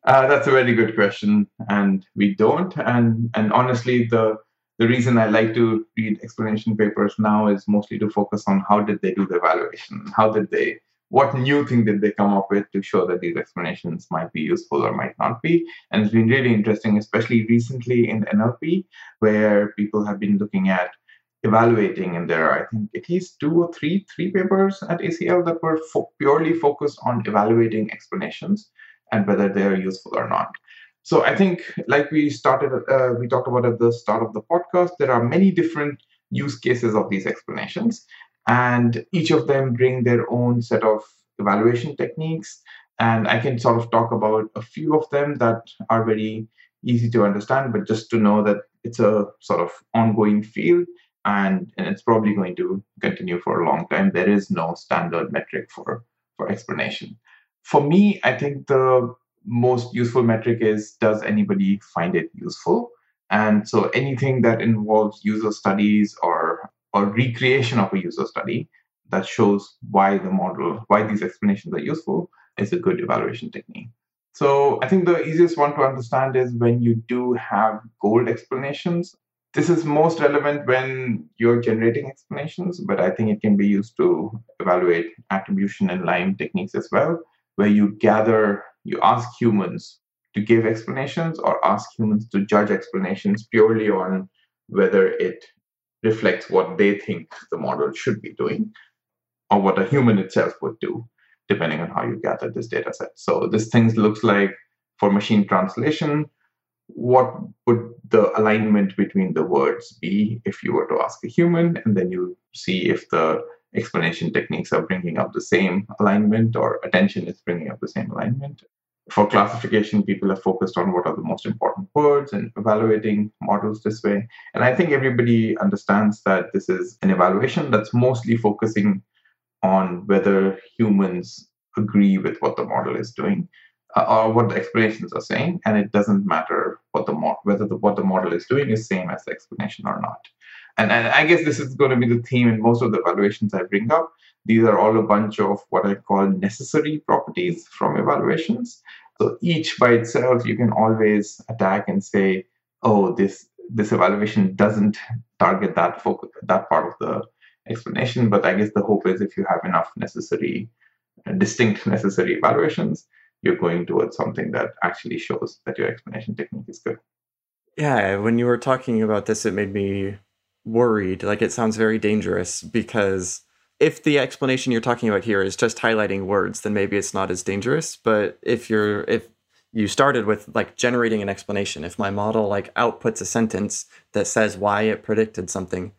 [SPEAKER 2] Uh, that's a very good question, and we don't. And and honestly, the the reason I like to read explanation papers now is mostly to focus on how did they do the evaluation, how did they, what new thing did they come up with to show that these explanations might be useful or might not be. And it's been really interesting, especially recently in NLP, where people have been looking at evaluating, and there are I think at least two or three three papers at ACL that were fo- purely focused on evaluating explanations and whether they are useful or not. So I think, like we started, uh, we talked about at the start of the podcast, there are many different use cases of these explanations, and each of them bring their own set of evaluation techniques. And I can sort of talk about a few of them that are very easy to understand, but just to know that it's a sort of ongoing field and, and it's probably going to continue for a long time. There is no standard metric for, for explanation. For me, I think the most useful metric is does anybody find it useful? And so anything that involves user studies or or recreation of a user study that shows why the model, why these explanations are useful, is a good evaluation technique. So I think the easiest one to understand is when you do have gold explanations. this is most relevant when you're generating explanations, but I think it can be used to evaluate attribution and LIME techniques as well, where you gather, you ask humans to give explanations or ask humans to judge explanations purely on whether it reflects what they think the model should be doing or what a human itself would do, depending on how you gather this data set. So this thing looks like for machine translation, what would the alignment between the words be if you were to ask a human and then you see if the explanation techniques are bringing up the same alignment or attention is bringing up the same alignment for classification people are focused on what are the most important words and evaluating models this way and i think everybody understands that this is an evaluation that's mostly focusing on whether humans agree with what the model is doing uh, or what the explanations are saying, and it doesn't matter what the mo- whether the, what the model is doing is same as the explanation or not. And, and I guess this is going to be the theme in most of the evaluations I bring up. These are all a bunch of what I call necessary properties from evaluations. So each by itself, you can always attack and say, "Oh, this this evaluation doesn't target that focus, that part of the explanation." But I guess the hope is if you have enough necessary, uh, distinct necessary evaluations, you're going towards something that actually shows that your explanation technique is good.
[SPEAKER 1] Yeah, when you were talking about this, it made me worried. Like it sounds very dangerous because if the explanation you're talking about here is just highlighting words, then maybe it's not as dangerous. But if you're if you started with like generating an explanation, if my model like outputs a sentence that says why it predicted something,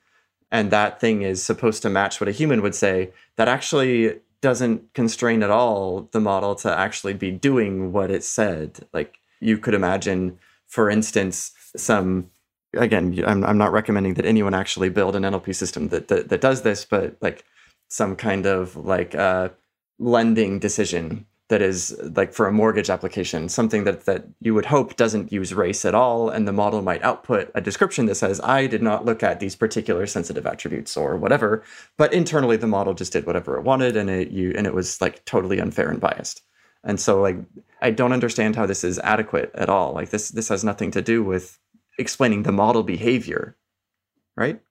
[SPEAKER 1] and that thing is supposed to match what a human would say, that actually doesn't constrain at all the model to actually be doing what it said. Like you could imagine, for instance, some again, I'm, I'm not recommending that anyone actually build an NLP system that, that, that does this, but like some kind of like uh, lending decision that is like for a mortgage application, something that, that you would hope doesn't use race at all. And the model might output a description that says, I did not look at these particular sensitive attributes or whatever. But internally the model just did whatever it wanted and it you and it was like totally unfair and biased. And so like I don't understand how this is adequate at all. Like this this has nothing to do with explaining the model behavior. Right?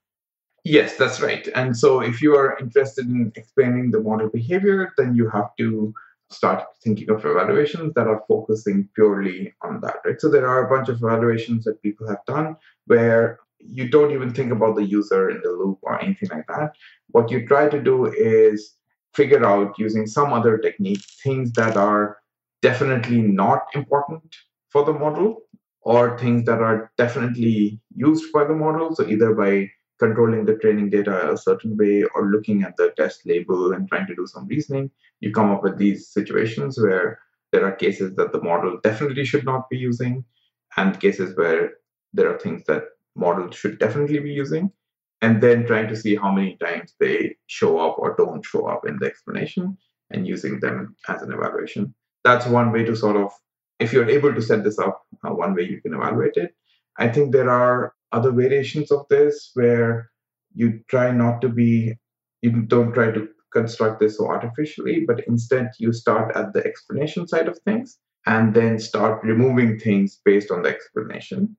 [SPEAKER 2] Yes, that's right. And so if you are interested in explaining the model behavior, then you have to start thinking of evaluations that are focusing purely on that, right? So there are a bunch of evaluations that people have done where you don't even think about the user in the loop or anything like that. What you try to do is figure out using some other technique things that are definitely not important for the model or things that are definitely used by the model. So either by controlling the training data a certain way or looking at the test label and trying to do some reasoning, you come up with these situations where there are cases that the model definitely should not be using and cases where there are things that models should definitely be using and then trying to see how many times they show up or don't show up in the explanation and using them as an evaluation that's one way to sort of if you're able to set this up uh, one way you can evaluate it. I think there are other variations of this where you try not to be you don't try to construct this so artificially but instead you start at the explanation side of things and then start removing things based on the explanation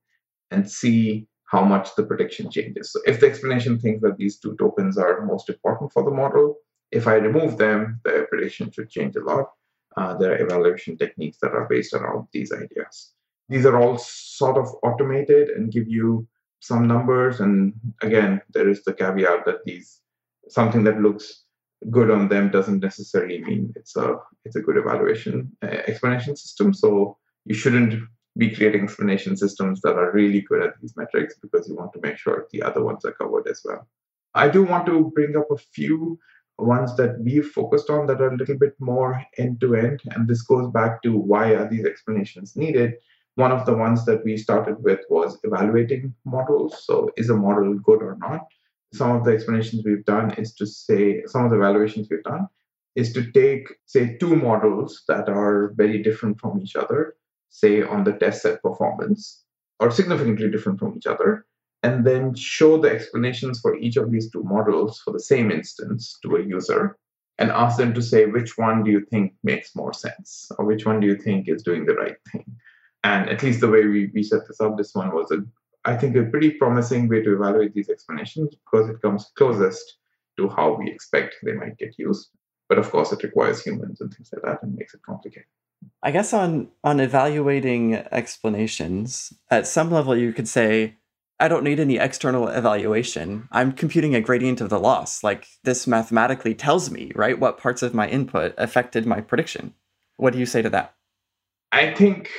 [SPEAKER 2] and see how much the prediction changes. So if the explanation thinks that these two tokens are most important for the model if i remove them the prediction should change a lot uh, there are evaluation techniques that are based around these ideas. These are all sort of automated and give you some numbers. And again there is the caveat that these something that looks good on them doesn't necessarily mean it's a it's a good evaluation uh, explanation system. So you shouldn't be creating explanation systems that are really good at these metrics because you want to make sure the other ones are covered as well. I do want to bring up a few ones that we've focused on that are a little bit more end to end and this goes back to why are these explanations needed one of the ones that we started with was evaluating models. So, is a model good or not? Some of the explanations we've done is to say, some of the evaluations we've done is to take, say, two models that are very different from each other, say on the test set performance, or significantly different from each other, and then show the explanations for each of these two models for the same instance to a user and ask them to say which one do you think makes more sense or which one do you think is doing the right thing and at least the way we, we set this up, this one was a, I think, a pretty promising way to evaluate these explanations because it comes closest to how we expect they might get used. But of course, it requires humans and things like that and makes it complicated.
[SPEAKER 1] I guess on on evaluating explanations, at some level you could say, I don't need any external evaluation. I'm computing a gradient of the loss. Like this mathematically tells me, right, what parts of my input affected my prediction. What do you say to that?
[SPEAKER 2] I think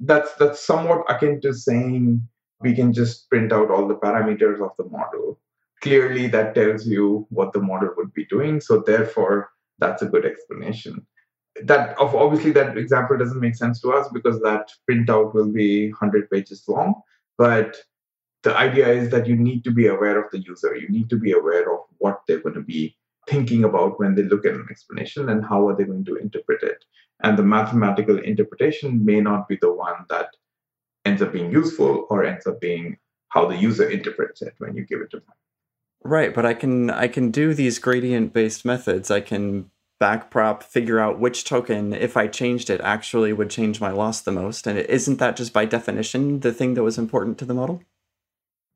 [SPEAKER 2] that's that's somewhat akin to saying we can just print out all the parameters of the model. Clearly, that tells you what the model would be doing. So therefore, that's a good explanation. That of obviously that example doesn't make sense to us because that printout will be 100 pages long. But the idea is that you need to be aware of the user. You need to be aware of what they're going to be thinking about when they look at an explanation and how are they going to interpret it. And the mathematical interpretation may not be the one that ends up being useful or ends up being how the user interprets it when you give it to them.
[SPEAKER 1] Right, but I can I can do these gradient based methods. I can backprop figure out which token if I changed it actually would change my loss the most and isn't that just by definition the thing that was important to the model?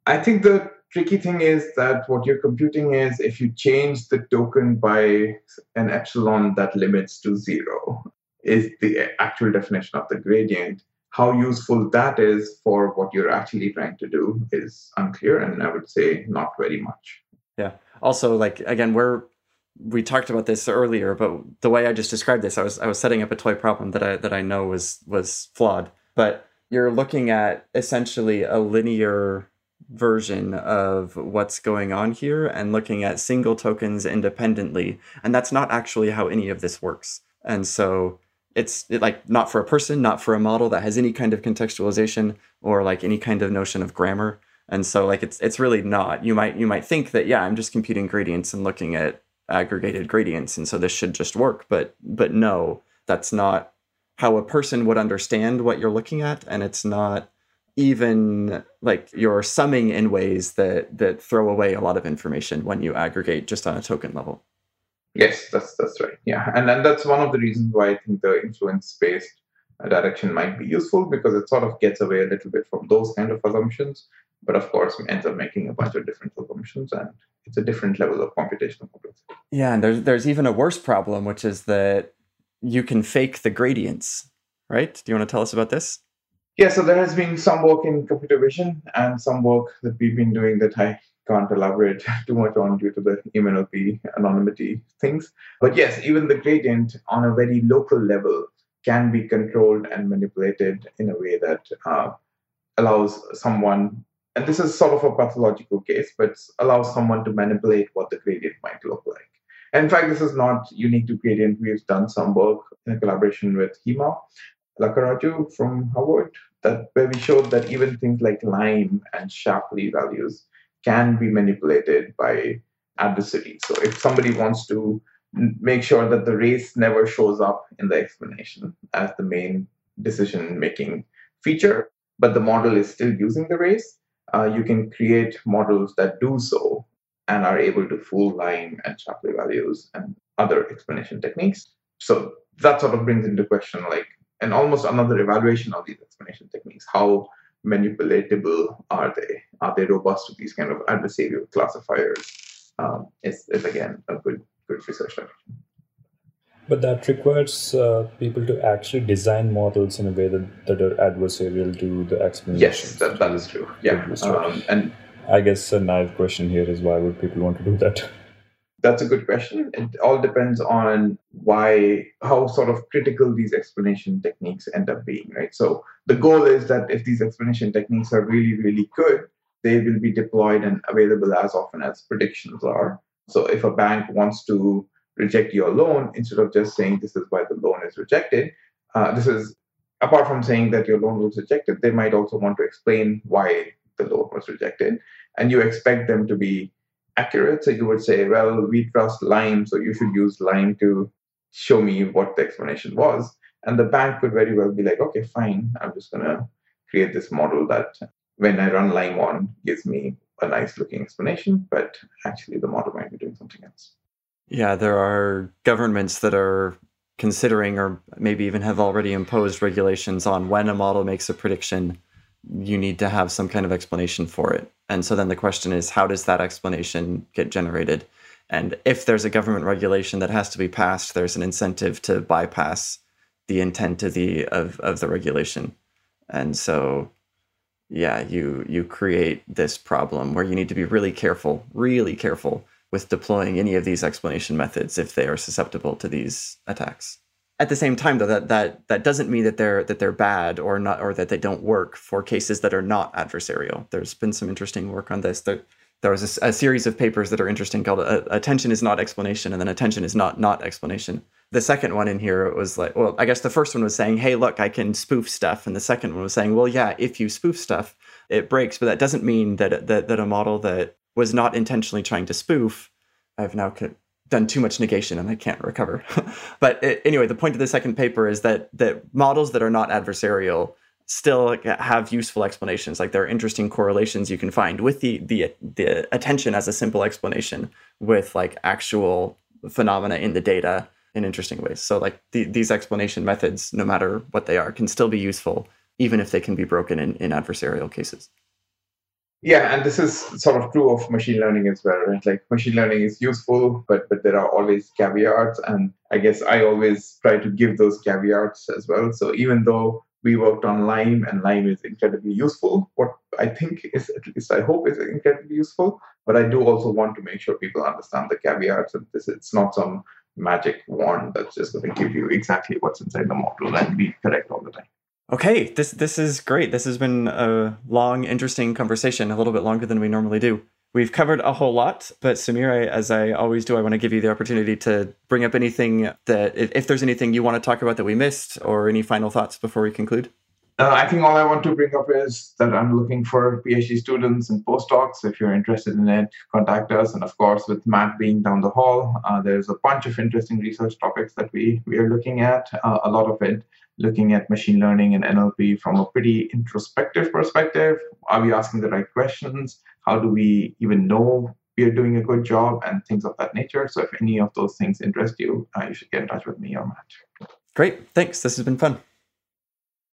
[SPEAKER 2] I think the tricky thing is that what you're computing is if you change the token by an epsilon that limits to zero is the actual definition of the gradient. How useful that is for what you're actually trying to do is unclear and i would say not very much.
[SPEAKER 1] Yeah. Also like again we're we talked about this earlier but the way i just described this i was i was setting up a toy problem that i that i know was was flawed. But you're looking at essentially a linear version of what's going on here and looking at single tokens independently and that's not actually how any of this works and so it's like not for a person, not for a model that has any kind of contextualization or like any kind of notion of grammar. And so like it's it's really not. You might you might think that yeah, I'm just computing gradients and looking at aggregated gradients and so this should just work, but but no, that's not how a person would understand what you're looking at and it's not even like you're summing in ways that that throw away a lot of information when you aggregate just on a token level.
[SPEAKER 2] Yes, that's that's right. Yeah, and and that's one of the reasons why I think the influence-based direction might be useful because it sort of gets away a little bit from those kind of assumptions, but of course ends up making a bunch of different assumptions, and it's a different level of computational complexity.
[SPEAKER 1] Yeah, and there's there's even a worse problem, which is that you can fake the gradients, right? Do you want to tell us about this?
[SPEAKER 2] Yeah, so there has been some work in computer vision and some work that we've been doing that I can't elaborate <laughs> too much on due to the EMNLP anonymity things. But yes, even the gradient on a very local level can be controlled and manipulated in a way that uh, allows someone, and this is sort of a pathological case, but allows someone to manipulate what the gradient might look like. And in fact, this is not unique to gradient. We've done some work in collaboration with Hima Lakkaraju from Harvard, that where we showed that even things like LIME and Shapley values can be manipulated by adversaries. So if somebody wants to make sure that the race never shows up in the explanation as the main decision making feature, but the model is still using the race, uh, you can create models that do so and are able to fool LIME and Shapley values and other explanation techniques. So that sort of brings into question like and almost another evaluation of these explanation techniques. How manipulatable are they? Are they robust to these kind of adversarial classifiers? Um, is, is again a good good research direction.
[SPEAKER 3] But that requires uh, people to actually design models in a way that, that are adversarial to the explanation.
[SPEAKER 2] Yes, that, that is true. Yeah, um, and
[SPEAKER 3] I guess a naive question here is why would people want to do that? <laughs>
[SPEAKER 2] That's a good question. It all depends on why, how sort of critical these explanation techniques end up being, right? So the goal is that if these explanation techniques are really, really good, they will be deployed and available as often as predictions are. So if a bank wants to reject your loan, instead of just saying this is why the loan is rejected, uh, this is apart from saying that your loan was rejected, they might also want to explain why the loan was rejected. And you expect them to be accurate. So you would say, well, we trust Lime, so you should use Lime to show me what the explanation was. And the bank could very well be like, okay, fine, I'm just going to create this model that when I run Lime on gives me a nice looking explanation, but actually the model might be doing something else.
[SPEAKER 1] Yeah, there are governments that are considering or maybe even have already imposed regulations on when a model makes a prediction you need to have some kind of explanation for it. And so then the question is, how does that explanation get generated? And if there's a government regulation that has to be passed, there's an incentive to bypass the intent of the of, of the regulation. And so yeah, you you create this problem where you need to be really careful, really careful with deploying any of these explanation methods if they are susceptible to these attacks. At the same time, though, that that that doesn't mean that they're that they're bad or not or that they don't work for cases that are not adversarial. There's been some interesting work on this. There, there was a, a series of papers that are interesting called uh, "Attention is not explanation" and then "Attention is not not explanation." The second one in here was like, well, I guess the first one was saying, "Hey, look, I can spoof stuff," and the second one was saying, "Well, yeah, if you spoof stuff, it breaks," but that doesn't mean that that that a model that was not intentionally trying to spoof. I've now done too much negation and I can't recover. <laughs> but it, anyway, the point of the second paper is that that models that are not adversarial still have useful explanations. Like there are interesting correlations you can find with the the the attention as a simple explanation with like actual phenomena in the data in interesting ways. So like the, these explanation methods, no matter what they are, can still be useful even if they can be broken in, in adversarial cases.
[SPEAKER 2] Yeah, and this is sort of true of machine learning as well, right? Like machine learning is useful, but but there are always caveats, and I guess I always try to give those caveats as well. So even though we worked on Lime, and Lime is incredibly useful. What I think is, at least I hope, is incredibly useful. But I do also want to make sure people understand the caveats. And this, it's not some magic wand that's just going to give you exactly what's inside the model and be correct all the time.
[SPEAKER 1] Okay, this this is great. This has been a long, interesting conversation, a little bit longer than we normally do. We've covered a whole lot, but Sameer, I, as I always do, I want to give you the opportunity to bring up anything that, if, if, there's anything you want to talk about that we missed, or any final thoughts before we conclude.
[SPEAKER 2] Uh, I think all I want to bring up is that I'm looking for PhD students and postdocs. If you're interested in it, contact us. And of course, with Matt being down the hall, uh, there's a bunch of interesting research topics that we we are looking at. Uh, a lot of it looking at machine learning and NLP from a pretty introspective perspective. Are we asking the right questions? How do we even know we are doing a good job and things of that nature? So if any of those things interest you, uh, you should get in touch with me or Matt.
[SPEAKER 1] Great. Thanks. This has been fun.